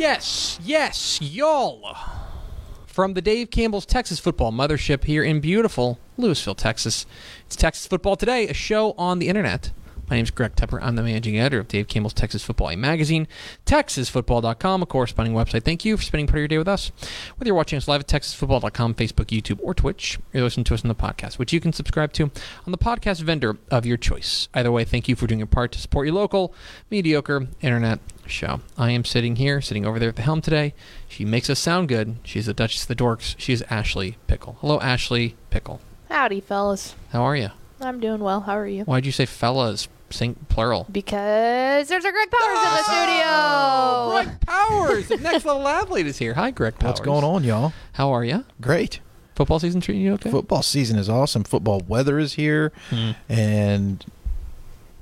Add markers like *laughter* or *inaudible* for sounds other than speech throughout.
Yes, yes, y'all. From the Dave Campbell's Texas Football Mothership here in beautiful Lewisville, Texas. It's Texas Football Today, a show on the internet. My name is Greg Tepper. I'm the managing editor of Dave Campbell's Texas Football, a magazine, TexasFootball.com, a corresponding website. Thank you for spending part of your day with us. Whether you're watching us live at TexasFootball.com, Facebook, YouTube, or Twitch, or you're listening to us on the podcast, which you can subscribe to on the podcast vendor of your choice. Either way, thank you for doing your part to support your local, mediocre internet show. I am sitting here, sitting over there at the helm today. She makes us sound good. She's the Duchess of the Dorks. She's Ashley Pickle. Hello, Ashley Pickle. Howdy, fellas. How are you? I'm doing well. How are you? Why'd you say fellas? Sing plural. Because there's a Greg Powers in the studio. Oh, Greg Powers, the next level athlete, is here. Hi, Greg Powers. What's going on, y'all? How are you? Great. Football season treating you okay? Football season is awesome. Football weather is here, Hmm. and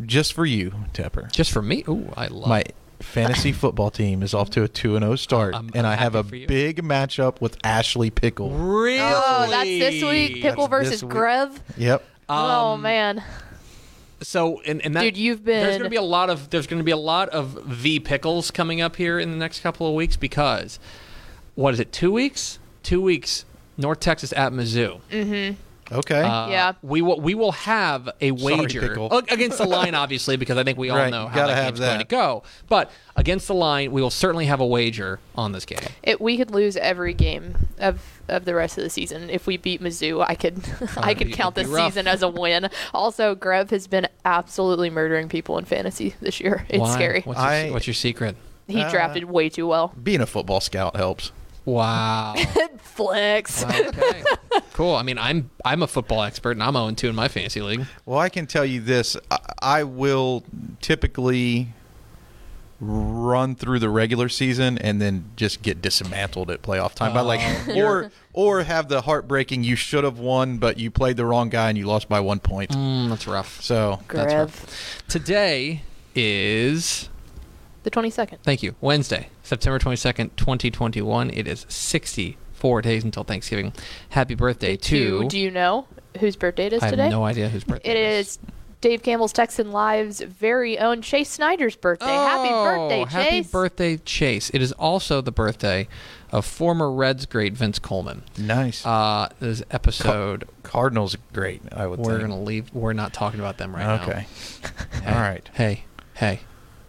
just for you, Tepper, Just for me? Ooh, I love my fantasy *laughs* football team is off to a two and zero start, I'm- and I'm I have a happy for you. big matchup with Ashley Pickle. Really? Oh, that's this week. Pickle That's versus this. Grev. Yep. oh Um, man, So, and, and that, dude, you've been. there's going to be a lot of there's going to be a lot of V pickles coming up here in the next couple of weeks because what is it? Two weeks? Two weeks. North Texas at Mizzou. Mm-hmm. Okay. Uh, Yeah. we will we will have a wager Pickle. Uh, against the line, obviously, because I think we all Right, know how gotta that have game's going to go. But against the line, we will certainly have a wager on this game. It, we could lose every game of of the rest of the season if we beat Mizzou. I could *laughs* I could count it'd this rough. season as a win. Also, Grev has been absolutely murdering people in fantasy this year. It's Why? scary. What's your, I- what's your secret? He Uh, drafted way too well. Being a football scout helps. Wow. *laughs* Flex. okay. Cool. I mean, I'm I'm a football expert, and I'm 0 2 in my fantasy league. Well, I can tell you this: I, I will typically run through the regular season and then just get dismantled at playoff time by like or or have the heartbreaking you should have won but you played the wrong guy and you lost by one point. Mm, that's rough. So That's Grev. rough. Today is The twenty second. thank you Wednesday, September 22nd, 2021. It is 64 days until Thanksgiving. Happy birthday to. Do you know whose birthday it is I have today? no idea whose birthday it is. It is Dave Campbell's Texan Live's very own Chase Snyder's birthday. happy Oh, birthday, Happy Chase. birthday, Chase. It is also the birthday of former Reds great Vince Coleman. nice. Uh, this episode, Cardinals great, I would we're going to leave. We're not talking about them right now. okay. *laughs* Hey, All right. Hey, hey.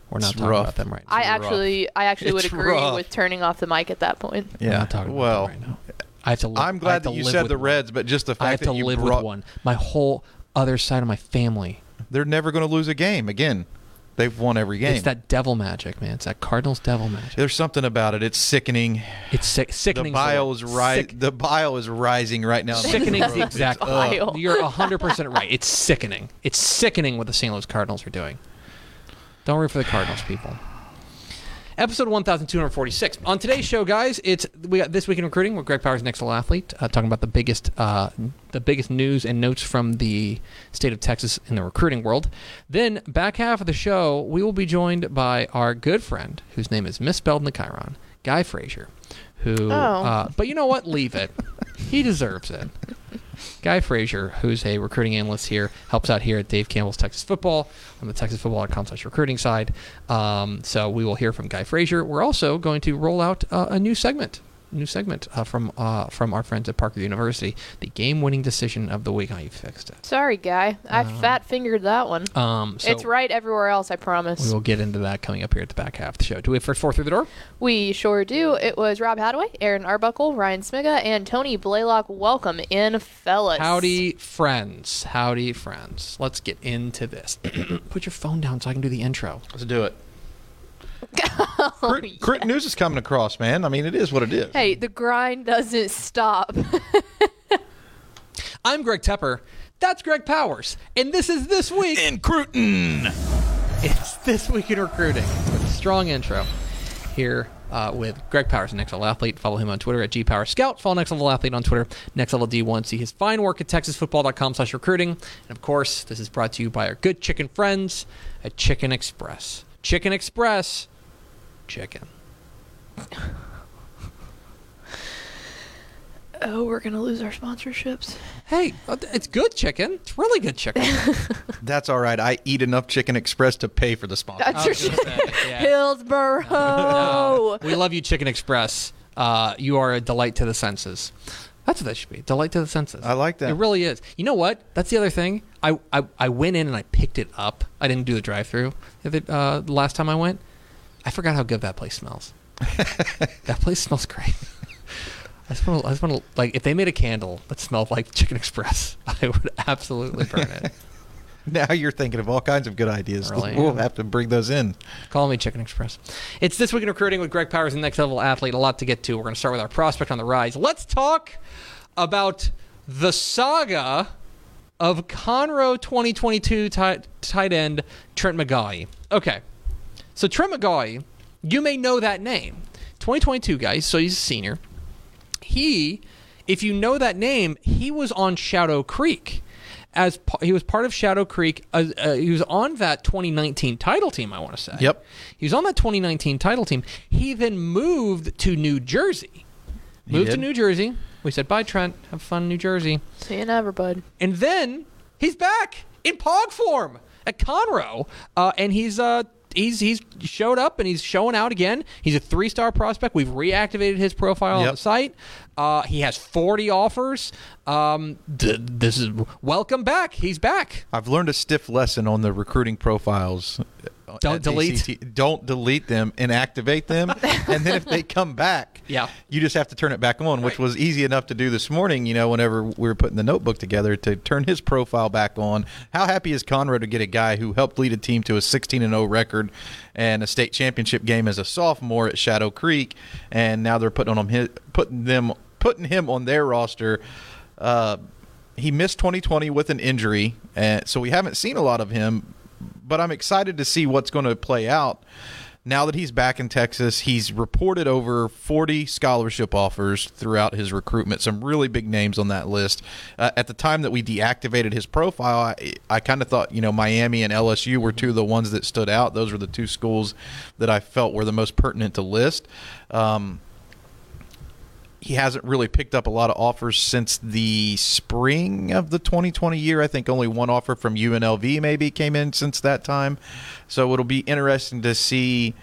We're not It's talking rough. about them right now. I rough. actually, I actually would It's agree rough. with turning off the mic at that point. We're Yeah. not talking well, about them right now. I have to. Li- I'm glad that you said with the one. Reds, but just the I have fact to that you live brought with one. My whole other side of my family. they're never going to lose a game again. They've won every game. It's that devil magic, man. It's that Cardinals devil magic. There's something about it. It's sickening. It's sick, The sickening. bile is ri- Sick, The bile is rising right now. sickening is the exact. Bile. You're 100 percent right. It's sickening. It's sickening what the St. Louis Cardinals are doing. Don't root for the Cardinals, people. Episode 1246. On today's show, guys, it's we got this week in recruiting with Greg Powers, next level athlete, uh, talking about the biggest, uh, the biggest news and notes from the state of Texas in the recruiting world. Then back half of the show, we will be joined by our good friend, whose name is misspelled in the Chiron, Guy Frazier, who. Oh. Uh, but you know what? Leave it. he deserves it. Guy Frazier, who's a recruiting analyst here, helps out here at Dave Campbell's Texas Football on the TexasFootball.com slash recruiting side. Um, so we will hear from Guy Frazier. We're also going to roll out uh, a new segment new segment uh, from uh, from our friends at Parker University. The game-winning decision of the week. Oh, you fixed it. Sorry, guy. I fat fingered that one. Um, so it's right everywhere else, I promise. We will get into that coming up here at the back half of the show. Do we have first four through the door? We sure do. It was Rob Hadaway, Aaron Arbuckle, Ryan Smiga, and Tony Blaylock. Welcome in, fellas. Howdy, friends. Howdy, friends. Let's get into this. *clears throat* Put your phone down so I can do the intro. Let's do it. *laughs* Oh, Crit, crit news is coming across, man. I mean, it is what it is. Hey, the grind doesn't stop. *laughs* I'm Greg Tepper. That's Greg Powers. And this is This Week. In Cruton. It's This Week in Recruiting. With a strong intro here uh, with Greg Powers, Next Level Athlete. Follow him on Twitter at GPowerScout. Follow Next Level Athlete on Twitter, Next Level D1. See his fine work at TexasFootball.com slash recruiting. And of course, this is brought to you by our good chicken friends at Chicken Express. Chicken Express. Chicken. oh, we're going to lose our sponsorships. Hey, it's good chicken. It's really good chicken. *laughs* That's all right. I eat enough Chicken Express to pay for the sponsor. That's your shit. yeah. Hillsboro. *laughs* No. We love you, Chicken Express. Uh, you are a delight to the senses. That's what that should be. Delight to the senses. I like that. It really is. You know what? That's the other thing. I, I, I went in and I picked it up. I didn't do the drive through uh, the last time I went. I forgot how good that place smells. *laughs* that place smells great. I just want to, I just want to, like, if they made a candle that smelled like Chicken Express, *laughs* I would absolutely burn it. *laughs* *laughs* Now you're thinking of all kinds of good ideas. Really *laughs* we'll am. have to bring those in. Call me Chicken Express. It's This Week in Recruiting with Greg Powers, the next level athlete. A lot to get to. We're going to start with our prospect on the rise. Let's talk about the saga of Conroe 2022 tight, tight end Trent McGaughy. Okay. So Trent McGaughy, you may know that name. 2022 guys, so he's a senior. He, if you know that name, he was on Shadow Creek. As pa- he was part of Shadow Creek, uh, uh, he was on that 2019 title team. I want to say. Yep. He was on that 2019 title team. He then moved to New Jersey. Moved to? New Jersey. We said, "Bye, Trent. Have fun in New Jersey." See you never, bud. And then he's back in pog form at Conroe, uh, and he's uh, he's he's showed up and he's showing out again. He's a three star prospect. We've reactivated his profile on the site. Uh, he has 40 offers. Um, d- this is welcome back. He's back. I've learned a stiff lesson on the recruiting profiles. uh, Don't delete. ACT. Don't delete them and activate them. *laughs* and then if they come back, Yeah. you just have to turn it back on, which Right. was easy enough to do this morning. You know, whenever we were putting the notebook together to turn his profile back on. How happy is Conroe to get a guy who helped lead a team to a 16 and 0 record and a state championship game as a sophomore at Shadow Creek, and now they're putting on him putting them putting him on their roster. Uh, he missed 2020 with an injury, and so we haven't seen a lot of him. But I'm excited to see what's going to play out now that he's back in Texas. He's reported over 40 scholarship offers throughout his recruitment. Some really big names on that list. Uh, at the time that we deactivated his profile, I, I kind of thought you know Miami and LSU were two of the ones that stood out. Those were the two schools that I felt were the most pertinent to list. Um, he hasn't really picked up a lot of offers since the spring of the 2020 year. I think only one offer from UNLV maybe came in since that time. So it'll be interesting to see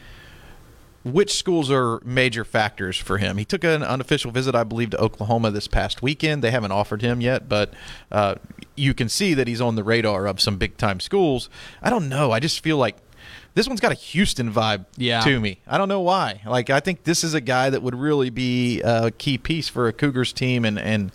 which schools are major factors for him. He took an unofficial visit, I believe, to Oklahoma this past weekend. They haven't offered him yet, but uh, you can see that he's on the radar of some big time schools. I don't know. I just feel like this one's got a Houston vibe Yeah. to me. I don't know why. Like I think this is a guy that would really be a key piece for a Cougars team and and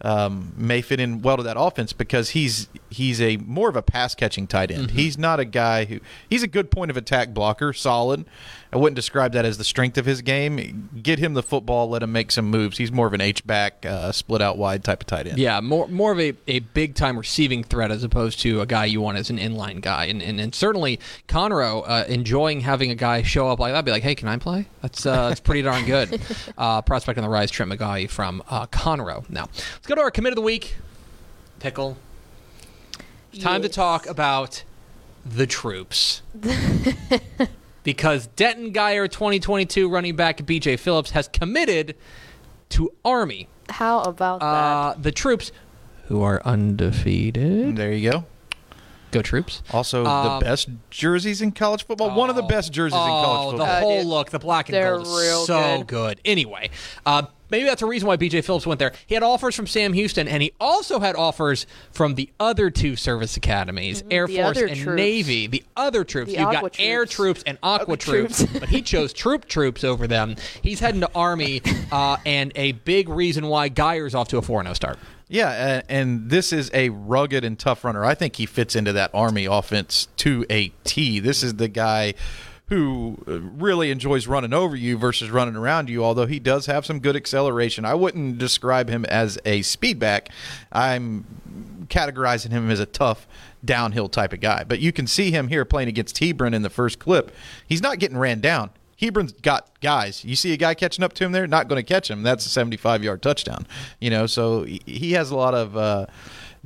um, may fit in well to that offense because he's he's a more of a pass catching tight end. He's not a guy who he's a good point of attack blocker, solid. I wouldn't describe that as the strength of his game. Get him the football, let him make some moves. He's more of an H back, uh, split out wide type of tight end. Yeah, more more of a, a big time receiving threat as opposed to a guy you want as an inline guy. And and, and certainly Conroe uh, enjoying having a guy show up like that, be like, hey, can I play? That's uh, that's pretty darn good. *laughs* Uh, prospect on the rise, Trent McGaughy from uh, Conroe. Now let's go to our commit of the week. Pickle. It's time to talk about the troops. *laughs* because Denton Guyer 2022 running back BJ Phillips has committed to Army How about that? uh, the troops who are undefeated. There you go. Go Troops. Also, Um, the best jerseys in college football. One of the best jerseys in college football. Oh, the Uh, whole look, the black and they're gold is real so good. good. Anyway, uh, maybe that's a reason why BJ Phillips went there. He had offers from Sam Houston, and he also had offers from the other two service academies, Air the Force and troops. Navy. The other troops. The You've Aqua got Air Troops. Troops and Aqua, Aqua Troops, Troops. but he chose Troop Troops over them. He's heading to Army, *laughs* uh, and a big reason why Guyer's off to a 4 0 start. Yeah, and, and this is a rugged and tough runner. I think he fits into that Army offense to a T. This is the guy who uh, really enjoys running over you versus running around you, although he does have some good acceleration. I wouldn't describe him as a speedback. I'm categorizing him as a tough downhill type of guy. But you can see him here playing against Hebron in the first clip. He's not getting ran down. Hebron's got guys. You see a guy catching up to him there, not going to catch him. That's a 75 yard touchdown. You know, so he- he has a lot of uh,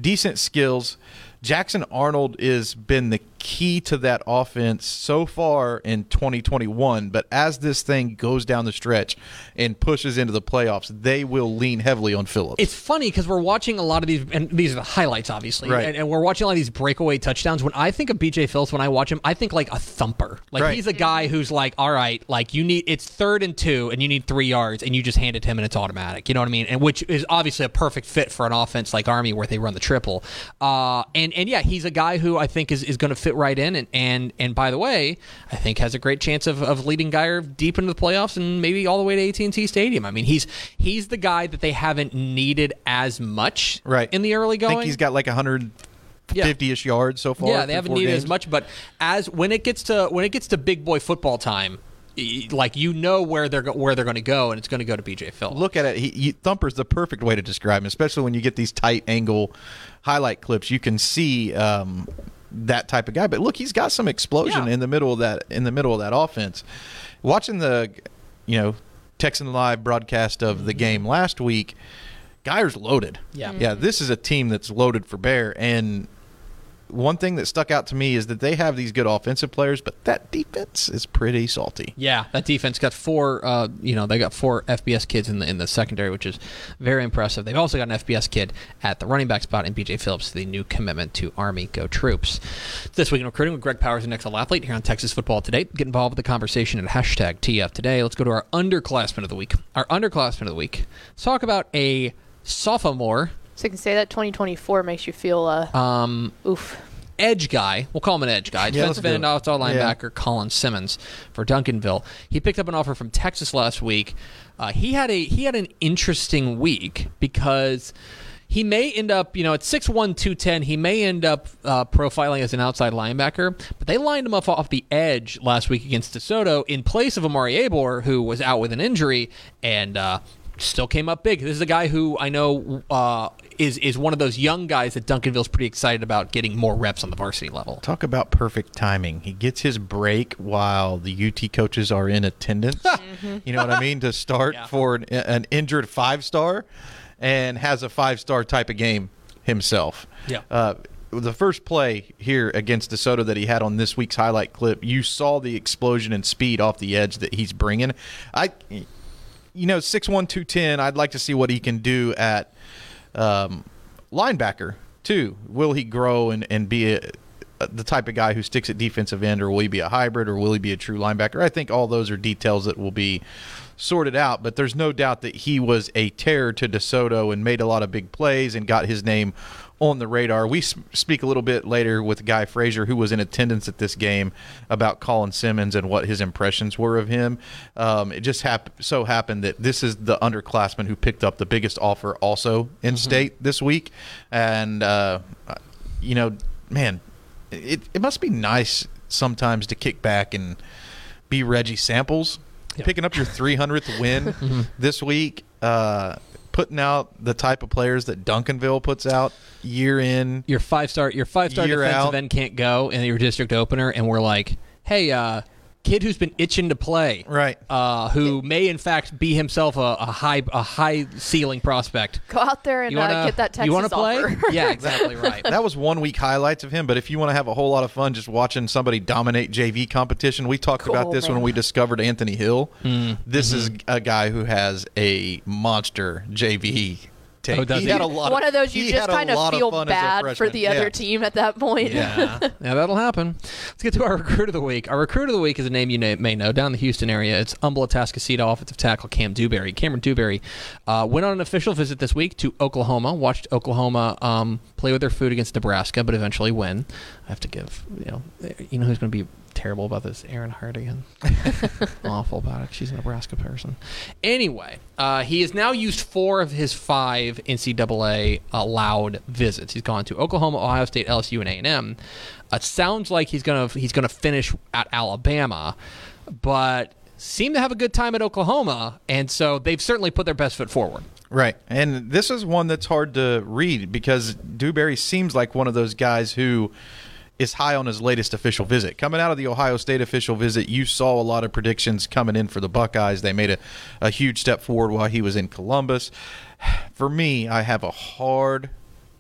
decent skills. Jackson Arnold has been the key to that offense so far in 2021. But as this thing goes down the stretch and pushes into the playoffs, they will lean heavily on Phillips. It's funny because we're watching a lot of these, and these are the highlights, obviously, Right. and, and we're watching a lot of these breakaway touchdowns. When I think of BJ Phillips, when I watch him, I think like a thumper. Like Right. he's a guy who's like, all right, like you need it's third and two, and you need three yards, and you just hand it to him, and it's automatic. You know what I mean? And which is obviously a perfect fit for an offense like Army where they run the triple. Uh, and and yeah, he's a guy who I think is, is going to fit right in, and and and by the way, I think has a great chance of, of leading Guyer deep into the playoffs and maybe all the way to AT and T Stadium. I mean, he's he's the guy that they haven't needed as much right in the early going. I think he's got like 150-ish yards so far. yeah, they haven't needed as much, but as when it gets to when it gets to big boy football time, like you know where they're where they're going to go, and it's going to go to BJ Phil. look at it. He, he, Thumper's the perfect way to describe him, especially when you get these tight angle highlight clips. You can see um, that type of guy. But look, he's got some explosion Yeah. in the middle of that in the middle of that offense. Watching the, you know, Texan live broadcast of the mm-hmm. game last week, Guyer's loaded. Yeah. yeah. This is a team that's loaded for bear and. One thing that stuck out to me is that they have these good offensive players, but that defense is pretty salty. Yeah, that defense got four. Uh, you know, they got four FBS kids in the in the secondary, which is very impressive. They've also got an FBS kid at the running back spot, in BJ Phillips, the new commitment to Army Go Troops. This week in recruiting with Greg Powers, the next athlete here on Texas Football Today. Get involved with the conversation at hashtag TF Today. Let's go to our underclassmen of the week. Our underclassmen of the week. Let's talk about a sophomore So you can say that 2024 makes you feel uh, um, oof. edge guy. We'll call him an edge guy. Yeah, let's Defensive do end, it. outside Yeah. linebacker Colin Simmons for Duncanville. He picked up an offer from Texas last week. Uh, he had a he had an interesting week because he may end up, you know, at 6'1", 210, he may end up uh, profiling as an outside linebacker, but they lined him up off the edge last week against DeSoto in place of Omari Abor, who was out with an injury, and uh, still came up big. This is a guy who I know uh, is is one of those young guys that Duncanville's pretty excited about getting more reps on the varsity level. Talk about perfect timing. He gets his break while the UT coaches are in attendance. *laughs* You know what I mean? To start Yeah. for an, an injured five star and has a five star type of game himself. Yeah. Uh, the first play here against DeSoto that he had on this week's highlight clip, you saw the explosion and speed off the edge that he's bringing. I, you know, six one two ten. I'd like to see what he can do at um, linebacker too. Will he grow and, and be a, the type of guy who sticks at defensive end, or will he be a hybrid, or will he be a true linebacker? I think all those are details that will be sorted out. But there's no doubt that he was a terror to DeSoto and made a lot of big plays and got his name on the radar. We speak a little bit later with Guy Frazier, who was in attendance at this game, about Colin Simmons and what his impressions were of him. Um, it just hap- so happened that this is the underclassman who picked up the biggest offer also in state this week. And, uh, you know, man, it, it must be nice sometimes to kick back and be Reggie Samples. Picking up your 300th win *laughs* this week, uh, putting out the type of players that Duncanville puts out year in. your five star your five star defensive out. end can't go in your district opener, and we're like, hey, uh, kid who's been itching to play, Right. Uh, who may in fact be himself a, a high a high ceiling prospect. Go out there and wanna uh, get that Texas you wanna play? yeah, *laughs* exactly right. That was one week highlights of him, but if you want to have a whole lot of fun just watching somebody dominate JV competition, we talked Cool, about this when we discovered Anthony Hill. Mm, This is mm-hmm. a guy who has a monster JV take. Oh, he, he? had a lot. One of those you just kind of feel fun bad for freshman. the Yeah. other team at that point. Yeah, *laughs* yeah, that'll happen. Let's get to our recruit of the week. Our recruit of the week is a name you may know down in the Houston area. It's Humble Atascocita offensive tackle Cam Dewberry. Cameron Dewberry uh, went on an official visit this week to Oklahoma. Watched Oklahoma um, play with their food against Nebraska, but eventually win. I have to give you know, you know who's going to be terrible about this? Aaron Hart again. *laughs* Awful about it. She's a Nebraska person. Anyway, uh, he has now used four of his five NCAA allowed visits. He's gone to Oklahoma, Ohio State, LSU, and A and M. It sounds like he's gonna he's gonna finish at Alabama, but seem to have a good time at Oklahoma, and so they've certainly put their best foot forward. Right. And this is one that's hard to read because Dewberry seems like one of those guys who is high on his latest official visit. Coming out of the Ohio State official visit, you saw a lot of predictions coming in for the Buckeyes. They made a, a huge step forward while he was in Columbus. *sighs* For me, I have a hard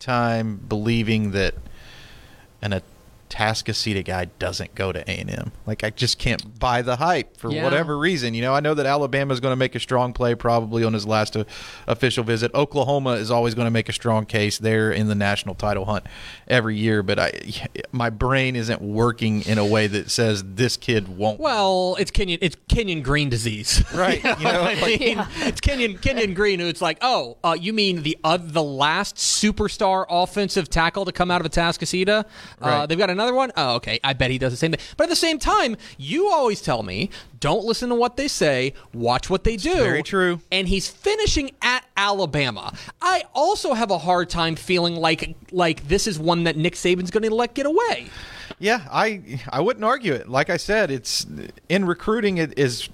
time believing that an Atascocita guy doesn't go to A&M. Like I just can't buy the hype for Yeah. whatever reason. You know, I know that Alabama is going to make a strong play probably on his last uh, official visit. Oklahoma is always going to make a strong case there in the national title hunt every year, but I *laughs* my brain isn't working in a way that says this kid won't. Well, it's Kenyon it's Kenyon Green disease. *laughs* Right, you know, I *laughs* like- mean, it's Kenyon Kenyon Green who it's like, oh, uh, you mean the uh, the last superstar offensive tackle to come out of Atascocita? Uh, Right. they've got another one. Oh, okay. I bet he does the same thing. But at the same time, you always tell me, don't listen to what they say, watch what they do. very true. And he's finishing at Alabama. I also have a hard time feeling like like this is one that Nick Saban's going to let get away. Yeah, I I wouldn't argue it. Like I said, it's in recruiting it is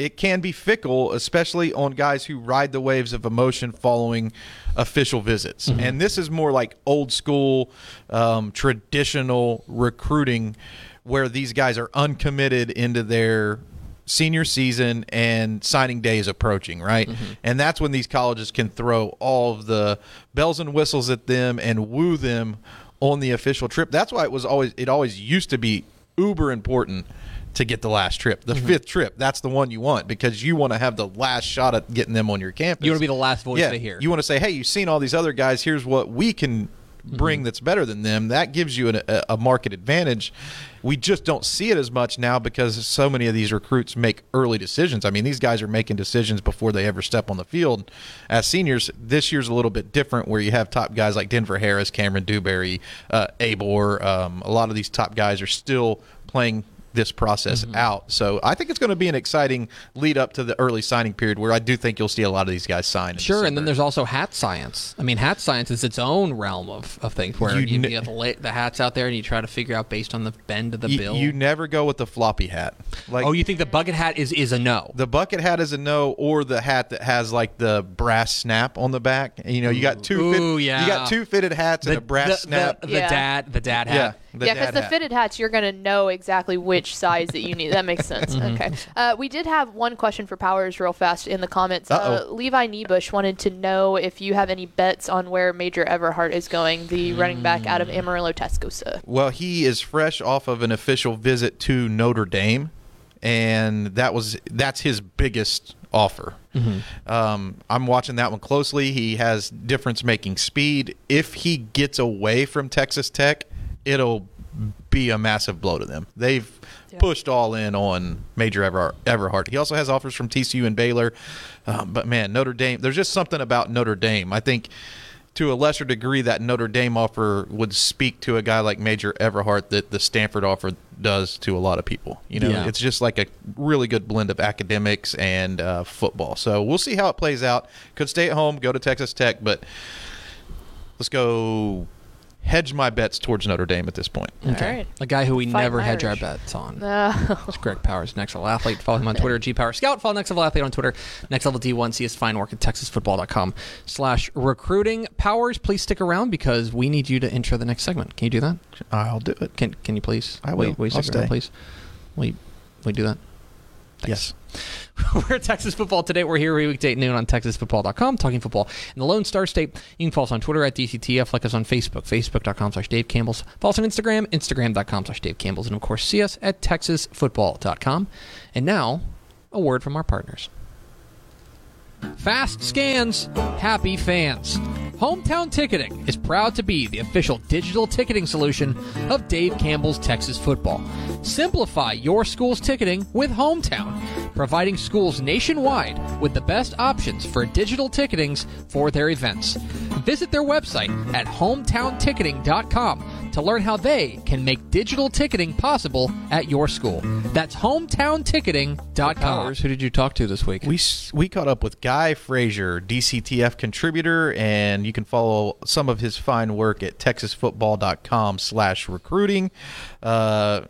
it can be fickle, especially on guys who ride the waves of emotion following official visits. And this is more like old school, um, traditional recruiting, where these guys are uncommitted into their senior season and signing day is approaching, right? And that's when these colleges can throw all of the bells and whistles at them and woo them on the official trip. That's why it was always it always used to be uber important to get the last trip. The fifth trip, that's the one you want because you want to have the last shot at getting them on your campus. You want to be the last voice yeah, they hear. You want to say, "Hey, you've seen all these other guys. Here's what we can bring that's better than them." That gives you an, a, a market advantage. We just don't see it as much now because so many of these recruits make early decisions. I mean, these guys are making decisions before they ever step on the field. As seniors, this year's a little bit different, where you have top guys like Denver Harris, Cameron Dewberry, uh, Abor. Um, a lot of these top guys are still playing this process Mm-hmm. out. So I think it's going to be an exciting lead up to the early signing period where I do think you'll see a lot of these guys sign. in Sure, and then there's also hat science. I mean, hat science is its own realm of, of things where You you, you, have the, the hats out there and you try to figure out based on the bend of the you, bill. you never go with the floppy hat. Like oh, you think the bucket hat is is a no? the bucket hat is a no, or the hat that has like the brass snap on the back. And, you know, you got two. Ooh, fit, yeah. You got two fitted hats and a brass the, snap. The, the Yeah. dad, the dad yeah, hat. The yeah, because the hat. fitted hats, you're going to know exactly which size that you need. That makes sense. Mm-hmm. Okay. Uh, we did have one question for Powers real fast in the comments. Uh, Levi Niebush wanted to know if you have any bets on where Major Everhart is going, the running back out of Mm. Amarillo Tascosa. Well, he is fresh off of an official visit to Notre Dame, and that was that's his biggest offer. Um, I'm watching that one closely. He has difference making speed. If he gets away from Texas Tech, it'll be a massive blow to them. They've Yeah. pushed all in on Major Ever- Everhart. He also has offers from TCU and Baylor, um, but man, Notre Dame. There's just something about Notre Dame. I think to a lesser degree that Notre Dame offer would speak to a guy like Major Everhart that the Stanford offer does to a lot of people. You know, Yeah. it's just like a really good blend of academics and uh, football. So we'll see how it plays out. Could stay at home, go to Texas Tech, but let's go hedge my bets towards Notre Dame at this point. Okay. All right. A guy who we Fighting never hedge our bets on. Uh, *laughs* It's Greg Powers, Next Level Athlete. Follow him on Twitter, G Power Scout. Follow Next Level Athlete on Twitter, Next Level D1. See his fine work at TexasFootball.com slash recruiting. Powers, please stick around because we need you to intro the next segment. Can you do that? I'll do it. Can Can you please? I Will you- will. Will you I'll stick around, please? Will you, will you do that? Yes. *laughs* We're at Texas Football today. We're here every weekday at noon on TexasFootball.com, talking football in the Lone Star State. You can follow us on Twitter at DCTF, like us on Facebook, Facebook.com slash Dave Campbell's. Follow us on Instagram, Instagram.com slash Dave Campbell's, and of course, see us at TexasFootball.com. And now, a word from our partners. Fast scans, happy fans. Hometown Ticketing is proud to be the official digital ticketing solution of Dave Campbell's Texas Football. Simplify your school's ticketing with Hometown, providing schools nationwide with the best options for digital ticketings for their events. Visit their website at hometownticketing.com to learn how they can make digital ticketing possible at your school. That's hometownticketing.com. Powers, who did you talk to this week? We we caught up with Guy Frazier, DCTF contributor, and you can follow some of his fine work at texasfootball.com slash recruiting. Uh,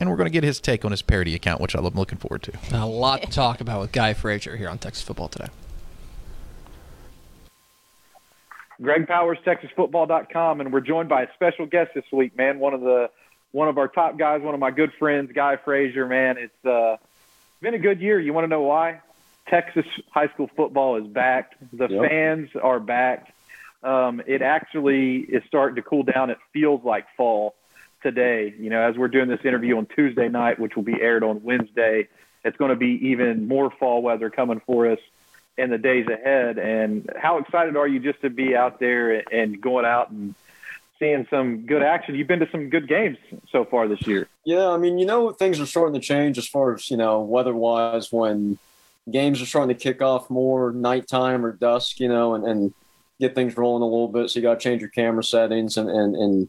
and we're going to get his take on his parody account, which I'm looking forward to. A lot to talk about with Guy Frazier here on Texas Football today. Greg Powers, TexasFootball.com, and we're joined by a special guest this week, man. One of the one of our top guys, one of my good friends, Guy Frazier, man. It's uh, been a good year. You want to know why? Texas high school football is back. The Yep. fans are back. Um, it actually is starting to cool down. It feels like fall today. You know, as we're doing this interview on Tuesday night, which will be aired on Wednesday, it's going to be even more fall weather coming for us in the days ahead. And how excited are you just to be out there and going out and seeing some good action? You've been to some good games so far this year. Yeah, I mean, you know, things are starting to change as far as you know, weather-wise. When games are starting to kick off more nighttime or dusk, you know, and, and get things rolling a little bit. So you got to change your camera settings and and and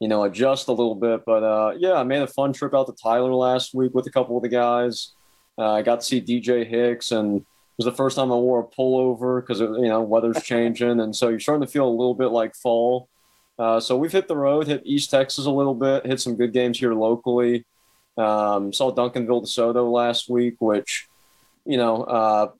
you know adjust a little bit. But uh, yeah, I made a fun trip out to Tyler last week with a couple of the guys. Uh, I got to see DJ Hicks, and it was the first time I wore a pullover because you know weather's *laughs* changing, and so you're starting to feel a little bit like fall. Uh, so we've hit the road, hit East Texas a little bit, hit some good games here locally. Um, saw Duncanville DeSoto last week, which, you know, uh,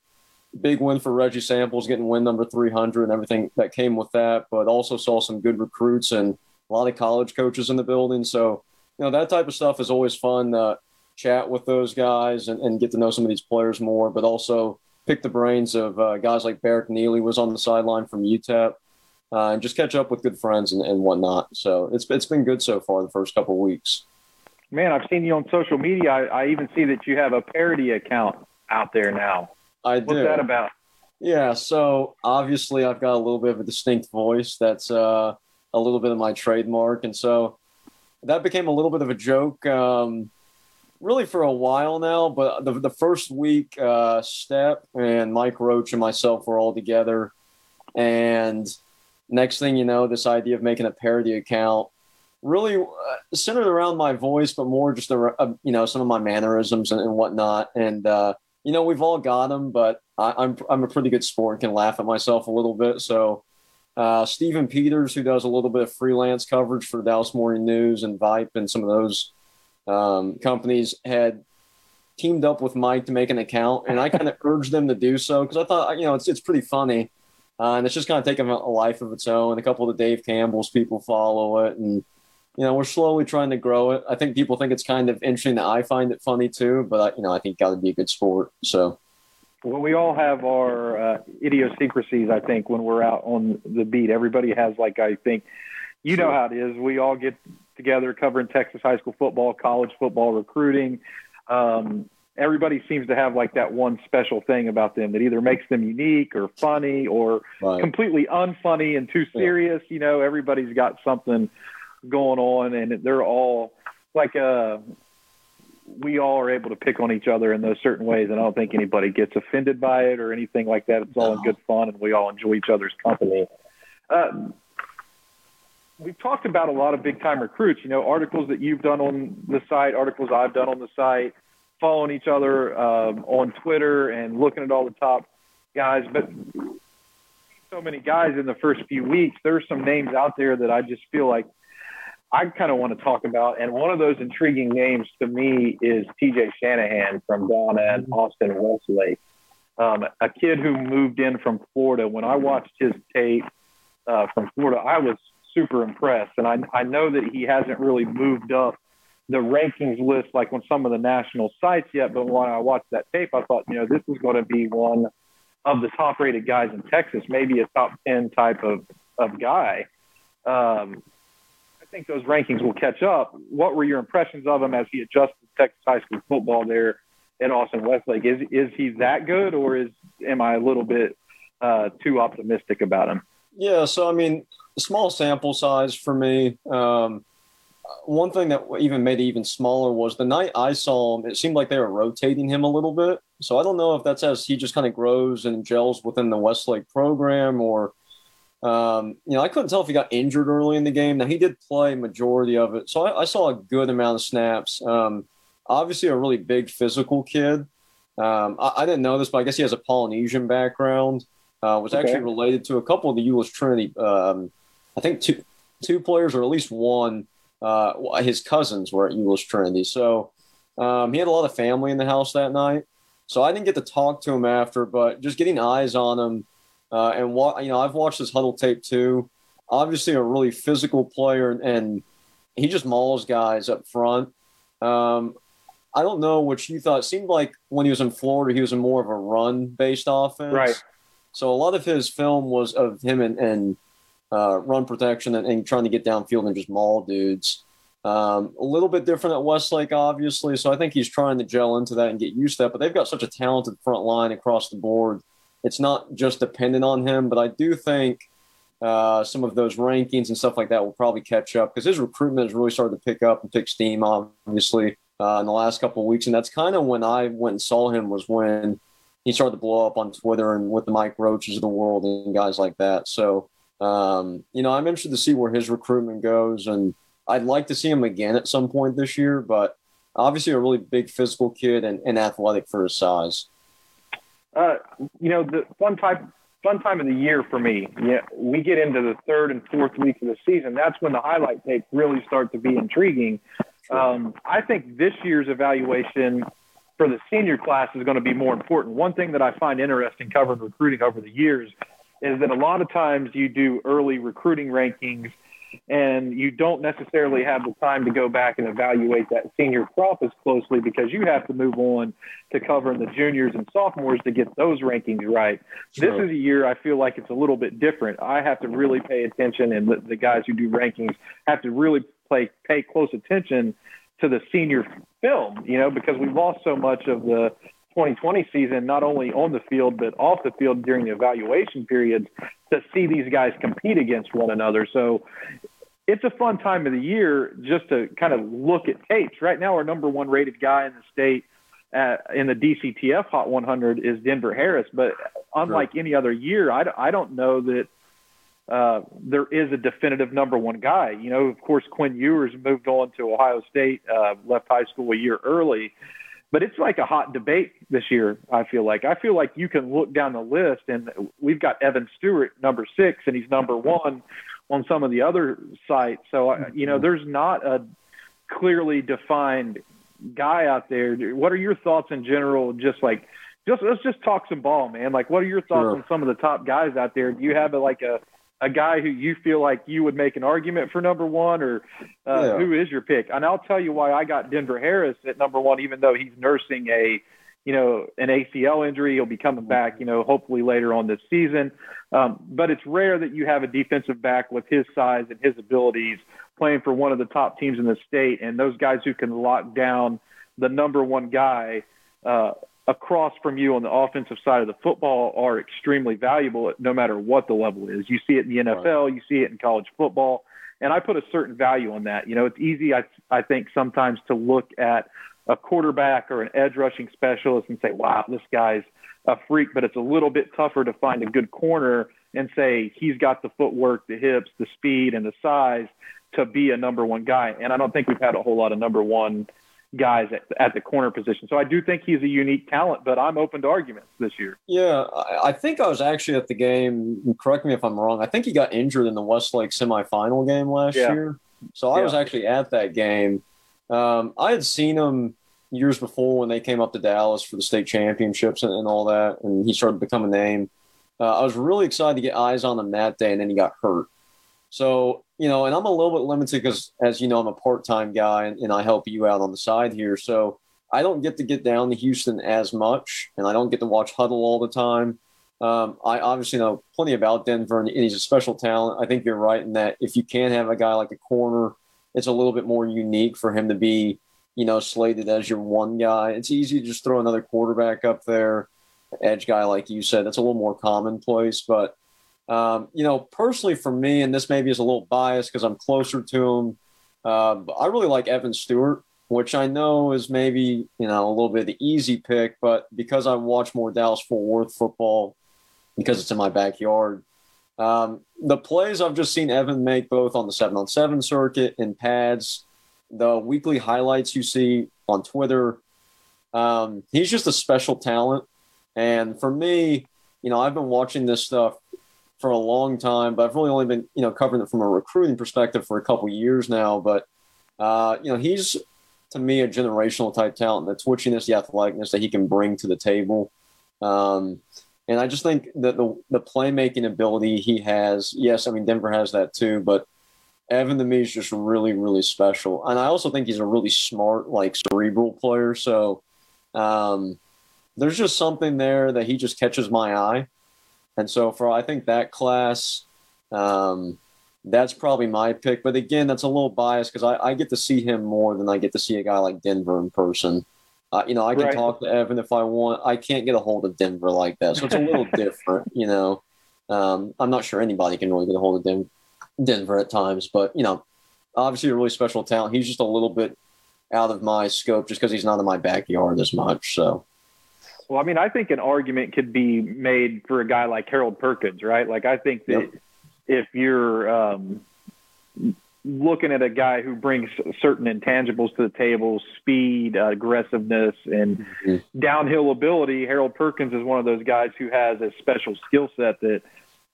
big win for Reggie Samples, getting win number 300 and everything that came with that, but also saw some good recruits and a lot of college coaches in the building. So, you know, that type of stuff is always fun. Uh, chat with those guys and, and get to know some of these players more, but also pick the brains of uh, guys like Barrick Neely was on the sideline from UTEP. Uh, and just catch up with good friends and, and whatnot. So it's it's been good so far the first couple of weeks. Man, I've seen you on social media. I, I even see that you have a parody account out there now. I do. What's that about? Yeah, so obviously I've got a little bit of a distinct voice. That's uh, a little bit of my trademark, and so that became a little bit of a joke, um, really for a while now. But the the first week, uh, Step and Mike Roach and myself were all together, and next thing you know, this idea of making a parody account really uh, centered around my voice, but more just a, uh, you know some of my mannerisms and, and whatnot, and. Uh, you know, we've all got them, but I, I'm I'm a pretty good sport and can laugh at myself a little bit. So, uh, Stephen Peters, who does a little bit of freelance coverage for Dallas Morning News and VYPE and some of those um, companies, had teamed up with Mike to make an account, and I kind of *laughs* urged them to do so because I thought, you know, it's it's pretty funny, uh, and it's just kind of taken a, a life of its own. A couple of the Dave Campbell's people follow it, and you know, we're slowly trying to grow it. I think people think it's kind of interesting that I find it funny too, but I, you know, I think got to be a good sport. So, Well, we all have our uh, idiosyncrasies, I think, when we're out on the beat. Everybody has, like, I think, you know how it is. We all get together covering Texas high school football, college football, recruiting. Um, everybody seems to have, like, that one special thing about them that either makes them unique or funny or right. completely unfunny and too Yeah. serious. You know, everybody's got something going on, and they're all like uh we all are able to pick on each other in those certain ways, and I don't think anybody gets offended by it or anything like that. It's all in good fun, and we all enjoy each other's company. Uh, we've talked about a lot of big time recruits. You know, articles that you've done on the site, articles I've done on the site, following each other um, on Twitter, and looking at all the top guys. But so many guys in the first few weeks. There's some names out there that I just feel like I kind of want to talk about. And one of those intriguing names to me is TJ Shanahan from down at Austin Westlake. Um, a kid who moved in from Florida. When I watched his tape uh, from Florida, I was super impressed. And I, I know that he hasn't really moved up the rankings list like on some of the national sites yet. But when I watched that tape, I thought, you know, this is going to be one of the top rated guys in Texas, maybe a top 10 type of, of guy. Um, think those rankings will catch up. What were your impressions of him as he adjusted Texas high school football there at Austin Westlake. Is is he that good, or is am I a little bit uh, too optimistic about him? Yeah, so I mean, small sample size for me. Um, one thing that even made it even smaller was the night I saw him, it seemed like they were rotating him a little bit. So I don't know if that's as he just kind of grows and gels within the Westlake program or, um, you know, I couldn't tell if he got injured early in the game. Now, he did play majority of it. So I, I saw a good amount of snaps. Um, obviously, a really big physical kid. Um, I, I, didn't know this, but I guess he has a Polynesian background. Uh, was okay. actually related to a couple of the Euless Trinity. Um, I think two two players, or at least one uh, his cousins were at Euless Trinity. So um, he had a lot of family in the house that night. So I didn't get to talk to him after, but just getting eyes on him uh, and what you know, I've watched his Hudl tape too. Obviously, a really physical player, and he just mauls guys up front. Um, I don't know what you thought. It seemed like when he was in Florida, he was in more of a run-based offense. Right. So a lot of his film was of him and, and uh, run protection and, and, trying to get downfield and just maul dudes. Um, a little bit different at Westlake, obviously. So I think he's trying to gel into that and get used to that. But they've got such a talented front line across the board. It's not just dependent on him, but I do think uh, some of those rankings and stuff like that will probably catch up because his recruitment has really started to pick up and pick steam, obviously, uh, in the last couple of weeks. And that's kind of when I went and saw him was when he started to blow up on Twitter and with the Mike Roaches of the world and guys like that. So um, you know, I'm interested to see where his recruitment goes, and I'd like to see him again at some point this year. But obviously, a really big physical kid and, and athletic for his size. Uh, you know, the fun type fun time of the year for me. Yeah, we get into the third and fourth week of the season. That's when the highlight tapes really start to be intriguing. Um, I think this year's evaluation for the senior class is going to be more important. One thing that I find interesting covering recruiting over the years is that a lot of times you do early recruiting rankings and you don't necessarily have the time to go back and evaluate that senior crop as closely because you have to move on to covering the juniors and sophomores to get those rankings right. Sure. This is a year I feel like it's a little bit different. I have to really pay attention, and the, guys who do rankings have to really play pay close attention to the senior film, you know, because we've lost so much of the 2020 season, not only on the field, but off the field during the evaluation periods to see these guys compete against one another. So it's a fun time of the year just to kind of look at tapes. Right now, our number one rated guy in the state uh, in the DCTF Hot 100 is Denver Harris. But unlike any other year, I, I don't know that uh, there is a definitive number one guy. You know, of course, Quinn Ewers moved on to Ohio State, uh, left high school a year early but it's like a hot debate this year. I feel like I feel like you can look down the list, and we've got Evan Stewart number six, and he's number one on some of the other sites. So you know, mm-hmm. there's not a clearly defined guy out there. What are your thoughts in general? Just like, just let's just talk some ball, man. Like, what are your thoughts sure. on some of the top guys out there? Do you have a, like a a guy who you feel like you would make an argument for number one, or uh, yeah. who is your pick? And I'll tell you why I got Denver Harris at number one, even though he's nursing a, you know, an ACL injury. He'll be coming back, you know, hopefully later on this season. Um, but it's rare that you have a defensive back with his size and his abilities playing for one of the top teams in the state, and those guys who can lock down the number one guy. Uh, across from you on the offensive side of the football are extremely valuable no matter what the level is. You see it in the NFL, right. you see it in college football, and I put a certain value on that. You know, it's easy I I think sometimes to look at a quarterback or an edge rushing specialist and say, "Wow, this guy's a freak," but it's a little bit tougher to find a good corner and say he's got the footwork, the hips, the speed, and the size to be a number one guy. And I don't think we've had a whole lot of number one guys at, at the corner position. So I do think he's a unique talent, but I'm open to arguments this year. Yeah, I, I think I was actually at the game. Correct me if I'm wrong. I think he got injured in the Westlake semifinal game last yeah. year. So I yeah. was actually at that game. Um, I had seen him years before when they came up to Dallas for the state championships and, and all that, and he started to become a name. Uh, I was really excited to get eyes on him that day, and then he got hurt. So, you know, and I'm a little bit limited because, as you know, I'm a part time guy and, and, I help you out on the side here. So I don't get to get down to Houston as much and I don't get to watch Hudl all the time. Um, I obviously know plenty about Denver and he's a special talent. I think you're right in that if you can have a guy like a corner, it's a little bit more unique for him to be, you know, slated as your one guy. It's easy to just throw another quarterback up there, edge guy, like you said. That's a little more commonplace. But, um, you know, personally for me, and this maybe is a little biased because I'm closer to him, uh, I really like Evan Stewart, which I know is maybe, you know, a little bit of the easy pick. But because I watch more Dallas Fort Worth football, because it's in my backyard, um, the plays I've just seen Evan make both on the seven on seven circuit and pads the weekly highlights you see on Twitter. Um, he's just a special talent. And for me, you know, I've been watching this stuff for a long time, but I've really only been, you know, covering it from a recruiting perspective for a couple years now. But, uh, you know, he's to me a generational type talent, the twitchiness, the athleticness that he can bring to the table. Um, and I just think that the, the playmaking ability he has, yes, I mean, Denver has that too, but Evan to me is just really, really special. And I also think he's a really smart, like cerebral player. So um, there's just something there that he just catches my eye. And so for I think that class, um, that's probably my pick. But again, that's a little biased because I, I, get to see him more than I get to see a guy like Denver in person. Uh, you know, I can right. talk to Evan if I want. I can't get a hold of Denver like that, so it's a little *laughs* different. You know, um, I'm not sure anybody can really get a hold of Denver Denver at times. But you know, obviously a really special talent. He's just a little bit out of my scope just because he's not in my backyard as much. So. Well, I mean, I think an argument could be made for a guy like Harold Perkins, right? Like, I think that yep. if you're um, looking at a guy who brings certain intangibles to the table, speed, uh, aggressiveness, and mm-hmm. downhill ability, Harold Perkins is one of those guys who has a special skill set that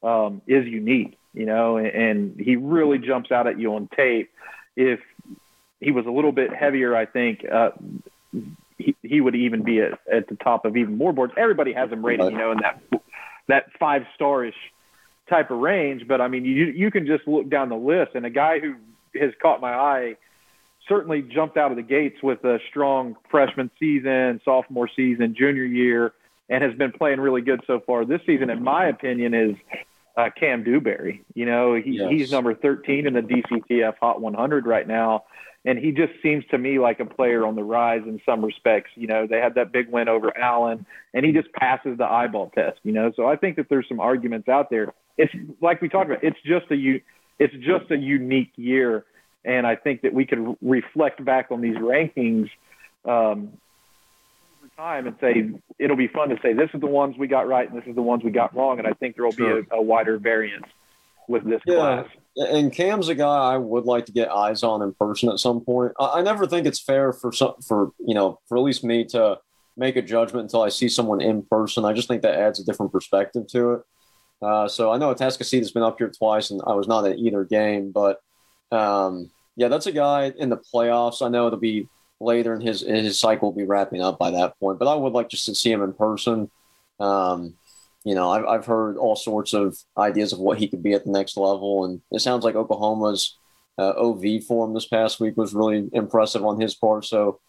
um, is unique you know, and, and he really jumps out at you on tape. If he was a little bit heavier, I think uh, he, he would even be at, at the top of even more boards. Everybody has him rated, you know, in that that five starish type of range. But I mean, you you can just look down the list, and a guy who has caught my eye certainly jumped out of the gates with a strong freshman season, sophomore season, junior year, and has been playing really good so far this season. In my opinion, is uh, Kam Dewberry. You know, he, yes. he's number 13 in the DCTF Hot 100 right now. And he just seems to me like a player on the rise in some respects. You know, they had that big win over Allen, and he just passes the eyeball test. You know, so I think that there's some arguments out there. It's like we talked about. It's just a it's just a unique year, and I think that we could reflect back on these rankings um, over time and say it'll be fun to say this is the ones we got right and this is the ones we got wrong, and I think there will be a, a, wider variance with this yeah. class. And Kam's a guy I would like to get eyes on in person at some point. I, I never think it's fair for some for you know for at least me to make a judgment until I see someone in person. I just think that adds a different perspective to it. Uh, so I know Atascocita has been up here twice, and I was not at either game, but um, yeah, that's a guy in the playoffs. I know it'll be later in his in his cycle will be wrapping up by that point. But I would like just to see him in person. Um, you know, I've, I've heard all sorts of ideas of what he could be at the next level, and it sounds like Oklahoma's uh, OV form this past week was really impressive on his part. So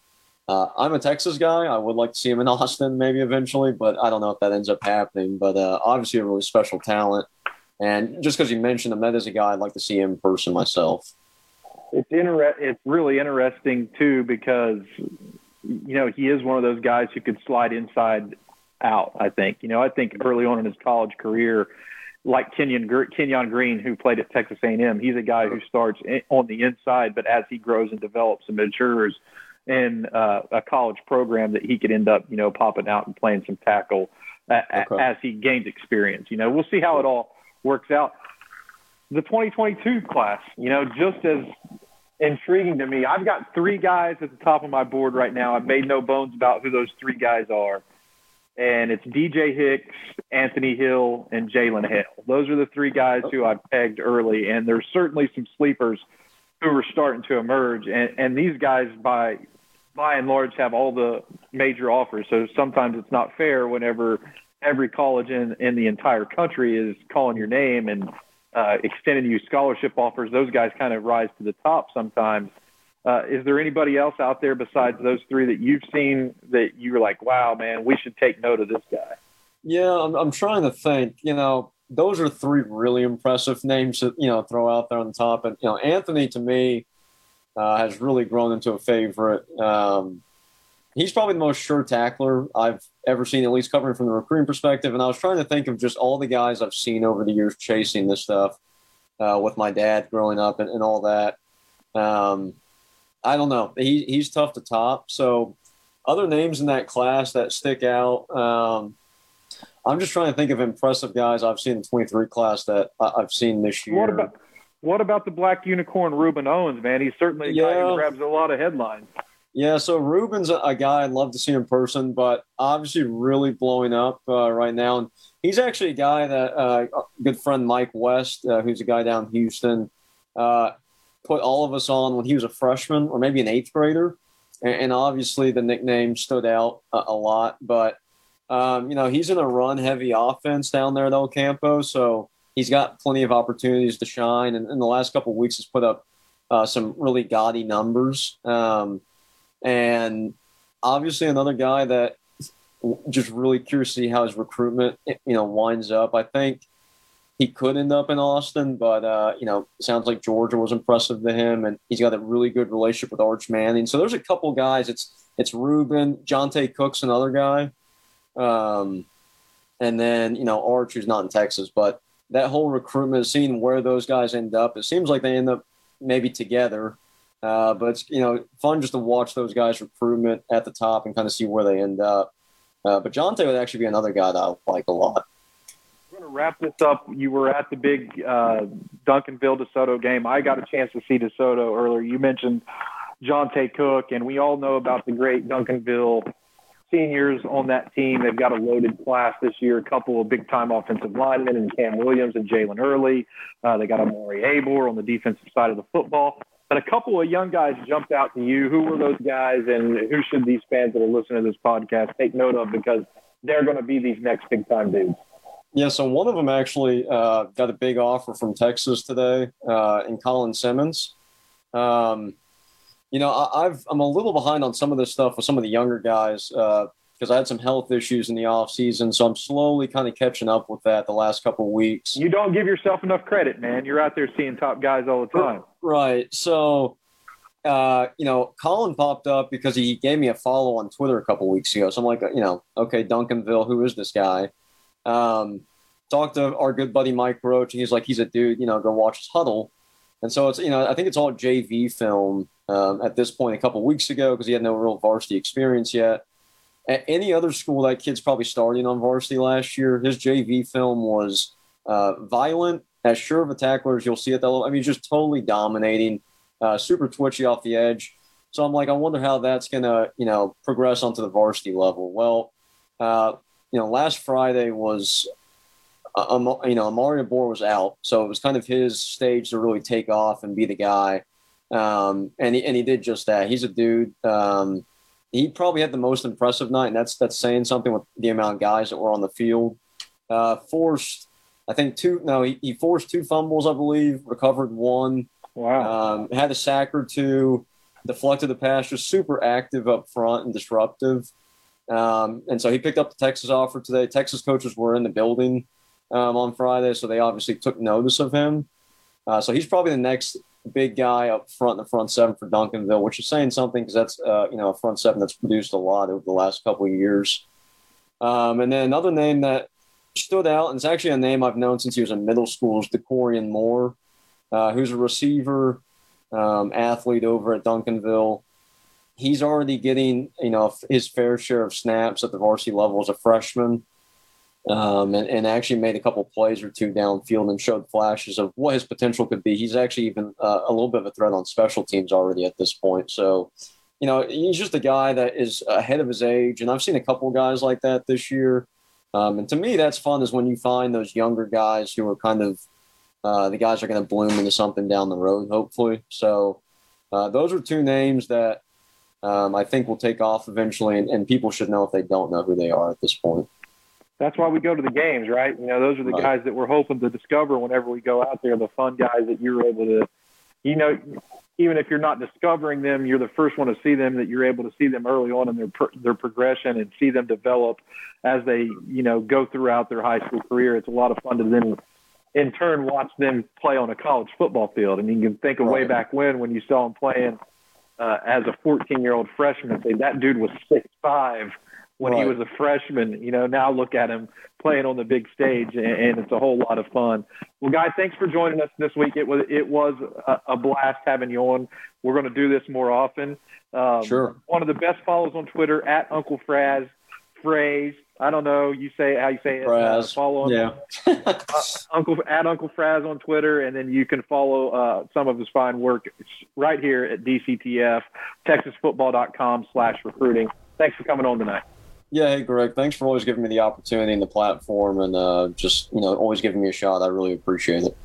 uh, I'm a Texas guy. I would like to see him in *laughs* Austin maybe eventually, but I don't know if that ends up happening. But uh, obviously, a really special talent. And just because you mentioned him, that is a guy I'd like to see in person myself it's inter- it's really interesting too because you know he is one of those guys who could slide inside out. I think you know I think early on in his college career, like Kenyon Kenyon Green who played at Texas A&M, he's a guy who starts on the inside, but as he grows and develops and matures in uh, a college program, that he could end up you know popping out and playing some tackle uh, okay. as he gains experience. You know we'll see how it all works out the 2022 class, you know, just as intriguing to me. I've got three guys at the top of my board right now. I've made no bones about who those three guys are. And it's DJ Hicks, Anthony Hill, and Jalen Hill. Those are the three guys who I pegged early. And there's certainly some sleepers who are starting to emerge. And, and these guys, by by and large, have all the major offers. So sometimes it's not fair whenever every college in, in the entire country is calling your name and – uh, extended you scholarship offers. Those guys kind of rise to the top sometimes. Uh, is there anybody else out there besides those three that you've seen that you're like, wow, man, we should take note of this guy? Yeah, I'm, I'm trying to think. You know, those are three really impressive names to you know throw out there on the top. And you know, Anthony to me, uh, has really grown into a favorite. Um, he's probably the most sure tackler I've ever seen, at least covering from the recruiting perspective. And I was trying to think of just all the guys I've seen over the years chasing this stuff uh, with my dad growing up and, and all that. Um, I don't know. He, he's tough to top. So, other names in that class that stick out. Um, I'm just trying to think of impressive guys I've seen in the 23 class that I've seen this year. What about what about the black unicorn Rueben Owens, man? He's certainly a guy who grabs a lot of headlines. Yeah, so Rueben's a, a guy I'd love to see in person, but obviously really blowing up uh, right now. And he's actually a guy that uh, a good friend Mike West, uh, who's a guy down in Houston, uh, put all of us on when he was a freshman or maybe an eighth grader. And, and obviously the nickname stood out a, a lot. But, um, you know, he's in a run heavy offense down there at El Campo. So he's got plenty of opportunities to shine. And in the last couple of weeks, has put up uh, some really gaudy numbers. Um, and obviously another guy that just really curious to see how his recruitment you know winds up. I think he could end up in Austin, but uh, you know, sounds like Georgia was impressive to him, and he's got a really good relationship with Arch Manning. So there's a couple guys. It's it's Rueben, Johntay Cook's another guy, um, and then you know Arch, who's not in Texas, but that whole recruitment, seeing where those guys end up, it seems like they end up maybe together. Uh, but it's you know fun just to watch those guys recruitment at the top and kind of see where they end up. Uh, but Johntay would actually be another guy that I like a lot. Going to wrap this up. You were at the big uh, Duncanville DeSoto game. I got a chance to see DeSoto earlier. You mentioned Johntay Cook, and we all know about the great Duncanville seniors on that team. They've got a loaded class this year, a couple of big time offensive linemen and Cam Williams and Jalen Early. Uh, they got Omari Abor on the defensive side of the football. But a couple of young guys jumped out to you. Who were those guys, and who should these fans that are listening to this podcast take note of because they're going to be these next big time dudes? Yeah, so one of them actually uh, got a big offer from Texas today uh, in Colin Simmons. Um, you know, I, I've I'm a little behind on some of this stuff with some of the younger guys because I had some health issues in the off season, so I'm slowly kind of catching up with that the last couple of weeks. You don't give yourself enough credit, man. You're out there seeing top guys all the time. Right. So, uh, you know, Colin popped up because he gave me a follow on Twitter a couple weeks ago. So I'm like, you know, okay, Duncanville, who is this guy? Um, talked to our good buddy Mike Roach, and he's like, he's a dude, you know, go watch his Hudl. And so it's, you know, I think it's all JV film um, at this point a couple weeks ago because he had no real varsity experience yet. At any other school, that kid's probably starting on varsity last year. His JV film was uh, violent, as sure of a tackler as you'll see at that level. I mean, just totally dominating, uh, super twitchy off the edge. So I'm like, I wonder how that's gonna, you know, progress onto the varsity level. Well, uh, you know, last Friday was, uh, um, you know, Omari Abor was out, so it was kind of his stage to really take off and be the guy. Um, and he and he did just that. He's a dude. Um, he probably had the most impressive night, and that's that's saying something with the amount of guys that were on the field. Uh, forced, I think two. No, he, he forced two fumbles, I believe. Recovered one. Wow. Um, had a sack or two. Deflected the pass. Just super active up front and disruptive. Um, and so he picked up the Texas offer today. Texas coaches were in the building um, on Friday, so they obviously took notice of him. Uh, so he's probably the next big guy up front in the front seven for Duncanville, which is saying something because that's uh, you know a front seven that's produced a lot over the last couple of years. Um, and then another name that stood out, and it's actually a name I've known since he was in middle school, is Dakorien Moore, uh, who's a receiver um, athlete over at Duncanville. He's already getting you know his fair share of snaps at the varsity level as a freshman. Um, and, and actually made a couple plays or two downfield and showed flashes of what his potential could be. He's actually even uh, a little bit of a threat on special teams already at this point. So, you know, he's just a guy that is ahead of his age. And I've seen a couple guys like that this year. Um, and to me, that's fun is when you find those younger guys who are kind of uh, the guys are going to bloom into something down the road, hopefully. So, uh, those are two names that um, I think will take off eventually, and, and people should know if they don't know who they are at this point. That's why we go to the games, right? You know, those are the Right. guys that we're hoping to discover whenever we go out there. The fun guys that you're able to, you know, even if you're not discovering them, you're the first one to see them. That you're able to see them early on in their pro- their progression and see them develop as they, you know, go throughout their high school career. It's a lot of fun to then in turn watch them play on a college football field. And you can think of way back when when you saw them playing uh, as a 14 year old freshman. Say that dude was six five when he was a freshman. You know, now look at him playing on the big stage, and, and it's a whole lot of fun. Well, guys, thanks for joining us this week. It was it was a, a blast having you on. We're going to do this more often. Um, Sure. One of the best follows on Twitter at Uncle Fraz. Phrase. I don't know. You say how you say it. Uh, Fraz. follow him. Yeah. Uncle at Uncle Fraz on Twitter, and then you can follow uh, some of his fine work right here at DCTF, TexasFootball.com slash recruiting. Thanks for coming on tonight. Yeah, hey Greg, thanks for always giving me the opportunity and the platform, and uh, just you know always giving me a shot. I really appreciate it.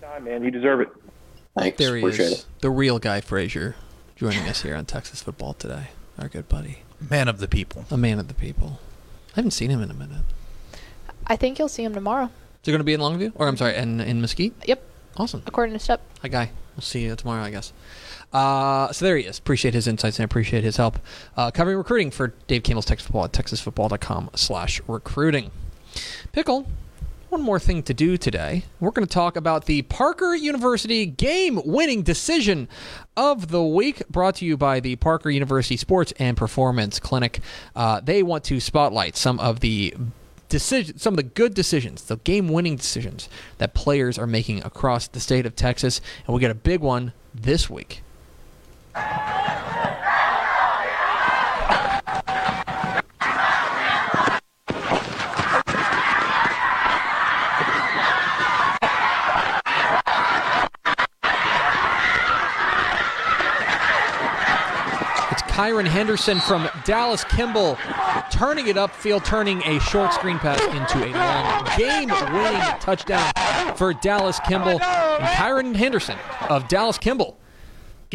Time, man. You deserve it. Thanks, There he appreciate is, it. the real Guy Frazier, joining us here on Texas Football today. Our good buddy, Man of the people. a man of the people. I haven't seen him in a minute. I think you'll see him tomorrow. Is he going to be in Longview? Or I'm sorry, in in Mesquite? Yep, Awesome. according to Stepp. Hi, Guy. We'll see you tomorrow, I guess. Uh, so there he is. Appreciate his insights and appreciate his help uh, covering recruiting for Dave Campbell's Texas Football at texasfootball.com slash recruiting. Pickle, one more thing to do today. We're going to talk about the Parker University game-winning decision of the week, brought to you by the Parker University Sports and Performance Clinic. Uh, they want to spotlight some of the decision, some of the good decisions, the game-winning decisions that players are making across the state of Texas, and we got a big one this week. Kyron Henderson from Dallas Kimball turning it upfield, turning a short screen pass into a long game-winning touchdown for Dallas Kimball. And Kyron Henderson of Dallas Kimball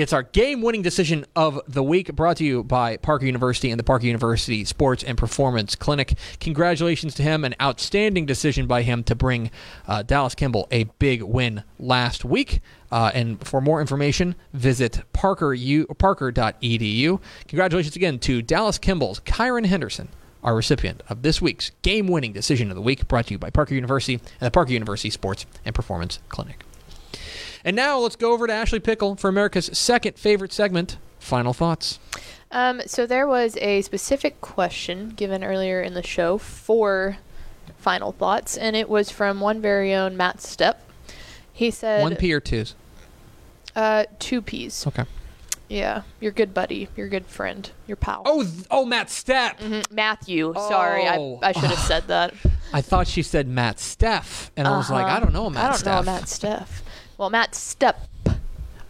gets our game-winning decision of the week brought to you by Parker University and the Parker University Sports and Performance Clinic. Congratulations to him. An outstanding decision by him to bring uh, Dallas Kimball a big win last week. Uh, and for more information, visit parkeru, parker.edu. Congratulations again to Dallas Kimball's Kyron Henderson, our recipient of this week's game-winning decision of the week brought to you by Parker University and the Parker University Sports and Performance Clinic. And now let's go over to Ashley Pickle for America's second favorite segment, Final Thoughts. Um, so there was a specific question given earlier in the show for final thoughts, and it was from one very own Matt Stepp. He said, One P or twos? uh, two P's. Okay. Yeah, your good buddy, your good friend, your pal. Oh, th- oh, Matt Stepp. Mhm, Matthew. Sorry, Oh. I, I should have said that. *sighs* I thought she said Matt Steff, and I was like, Uh-huh. I don't know Matt I don't Steff. know Matt Steff. Well, Matt Stepp,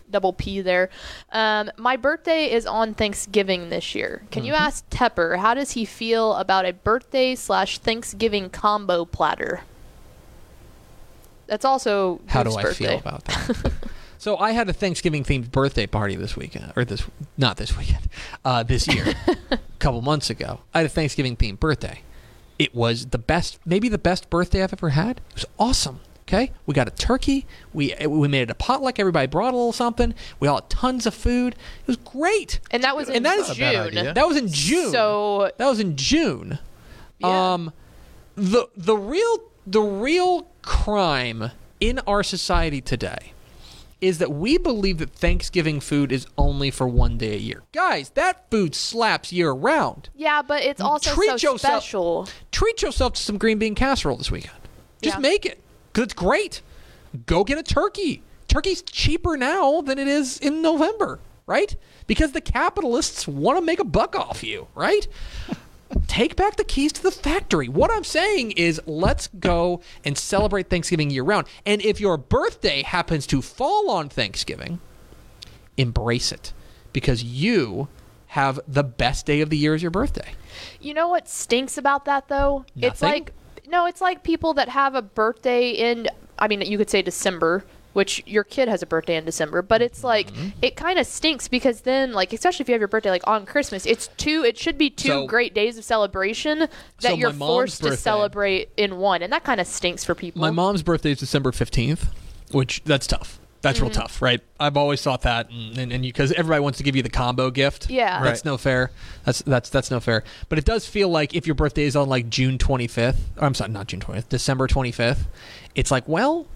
double P there. Um, my birthday is on Thanksgiving this year. Can Mm-hmm. you ask Tepper how does he feel about a birthday slash Thanksgiving combo platter? That's also How do I birthday. feel about *laughs* that? so I had a Thanksgiving themed birthday party this weekend, or this not this weekend, *laughs* uh, this year, a *laughs* couple months ago. I had a Thanksgiving themed birthday. It was the best, maybe the best birthday I've ever had. It was awesome. Okay, we got a turkey. We we made it a potluck. Everybody brought a little something. We all had tons of food. It was great. And that was in And that is not a bad June. That was in June. So that was in June. Yeah. Um, the the real the real crime in our society today is that we believe that Thanksgiving food is only for one day a year. Guys, that food slaps year round. yeah, but it's also Treat so yourself. special. Treat yourself to some green bean casserole this weekend. Just Yeah. make it because it's great. Go get a turkey. Turkey's cheaper now than it is in November, right? Because the capitalists want to make a buck off you, right? *laughs* Take back the keys to the factory. What I'm saying is, let's go and celebrate Thanksgiving year round. And if your birthday happens to fall on Thanksgiving, embrace it because you have the best day of the year as your birthday. You know what stinks about that though? It's like no, it's like people that have a birthday in I mean you could say December, which your kid has a birthday in December, but it's like Mm-hmm. it kind of stinks because then like especially if you have your birthday like on Christmas, it's two it should be two So- great days of celebration that So you're forced to celebrate in one and that kind of stinks for people. My mom's birthday is December 15th, which that's tough. That's Mm-hmm. real tough, right? I've always thought that, and and because everybody wants to give you the combo gift. Yeah. that's no fair. That's that's that's no fair. But it does feel like if your birthday is on like June 25th, or I'm sorry, not June 20th, December 25th, it's like, well,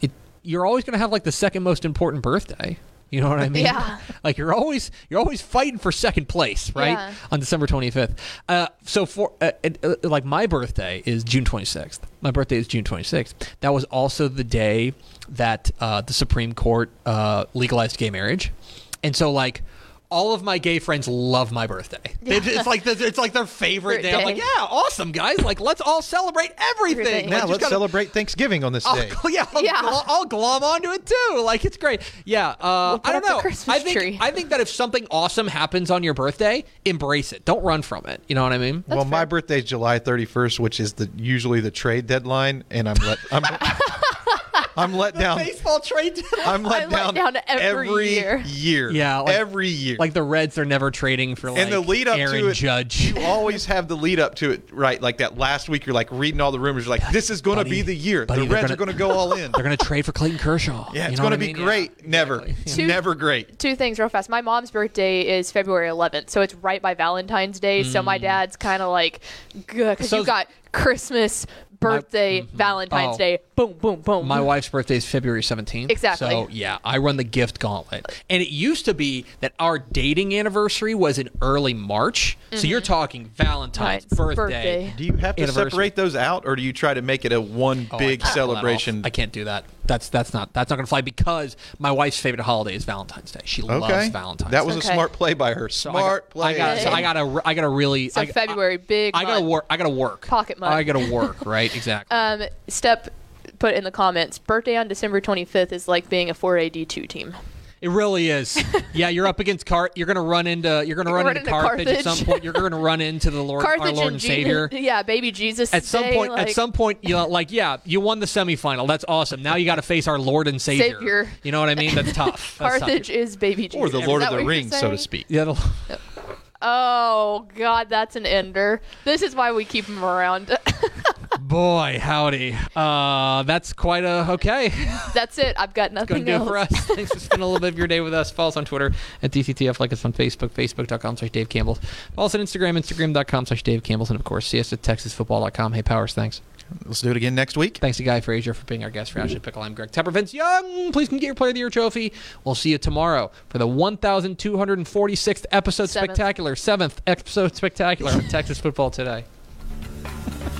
it you're always going to have like the second most important birthday. You know what I mean? *laughs* Yeah. Like you're always you're always fighting for second place, right? Yeah. On December 25th. Uh, so for uh, uh, like my birthday is June 26th. My birthday is June 26th. That was also the day that uh, the Supreme Court uh, legalized gay marriage, and so like. All of my gay friends love my birthday. *laughs* They- It's like the, it's like their favorite day. I'm like, yeah, awesome guys! Like, let's all celebrate everything. Everything. Like, Now just let's gotta- celebrate Thanksgiving on this I'll, day. *laughs* yeah, I'll, Yeah. I'll, I'll glom onto it too. Like it's great. Yeah, uh, We'll I don't know. Christmas I think tree. I think that if something awesome happens on your birthday, embrace it. Don't run from it. You know what I mean? well, my birthday is July 31st, which is the usually the trade deadline, and I'm let I'm, *laughs* I'm let down. Baseball trade. I'm let I let down, down every year. year. Yeah, like- every year. like the Reds are never trading for like and the lead up Aaron to it, Judge. you always have the lead up to it, right? Like that last week, you're like reading all the rumors. You're like, this is going to be the year. buddy, the Reds gonna- are going to go all in. *laughs* They're gonna trade for Clayton Kershaw. yeah, You it's know going to be mean? great. Yeah, Never, exactly. It's Two- never great. Two things real fast. My mom's birthday is February 11th, so it's right by Valentine's Day. So my dad's kind of like, good, because Mm. So- you got Christmas, birthday, mm-hmm. Valentine's Oh. Day, boom, boom, boom. My wife's birthday is February 17th. Exactly. So, yeah, I run the gift gauntlet. And it used to be that our dating anniversary was in early March. So mm-hmm. you're talking Valentine's, Right, birthday. birthday. Do you have to separate those out, or do you try to make it a one Oh, big can't pull that off. celebration? I can't do that. That's that's not that's not going to fly because my wife's favorite holiday is Valentine's Day. She loves Okay, Valentine's. that was Day. a Okay. smart play by her. So Smart I play. I got, so I got to, I got to really. So I, February, big I, I got to work. I got to work. Pocket money. I got to work. Right. Exactly. *laughs* Um, Stepp put in the comments, birthday on December 25th is like being a 4AD2 team. It really is. Yeah, you're up against Cart. You're going to run into. You're going to run Run into into Carthage, at some point. You're going to run into the Lord, our Lord and and Je- Savior. *laughs* yeah, baby Jesus. At some Day, point, like, at some point, you know, like, yeah, you won the semifinal. That's awesome. Now you got to face our Lord and Savior. Savior. You know what I mean? That's *laughs* tough. That's tough. Carthage is baby Jesus. or the Lord of the Rings, so to speak. Yeah. the- Oh God, that's an ender. This is why we keep him around. *laughs* Boy, howdy. Uh, that's quite a okay. *laughs* that's it. I've got nothing Gonna do else. it for us. Thanks for spending a little bit of your day with us. Follow us on Twitter at DCTF, like us on Facebook, facebook.com slash Dave Campbell. Follow us on Instagram, instagram.com slash Dave Campbell, and of course, see us at texasfootball.com. Hey, Powers, thanks. Let's do it again next week. Thanks to Guy Frazier for being our guest for Ashley Pickle. I'm Greg Tepper. Vince Young, please come get your Player of the Year trophy. We'll see you tomorrow for the 1,246th episode Seventh. spectacular, seventh episode spectacular of Texas Football Today. *laughs*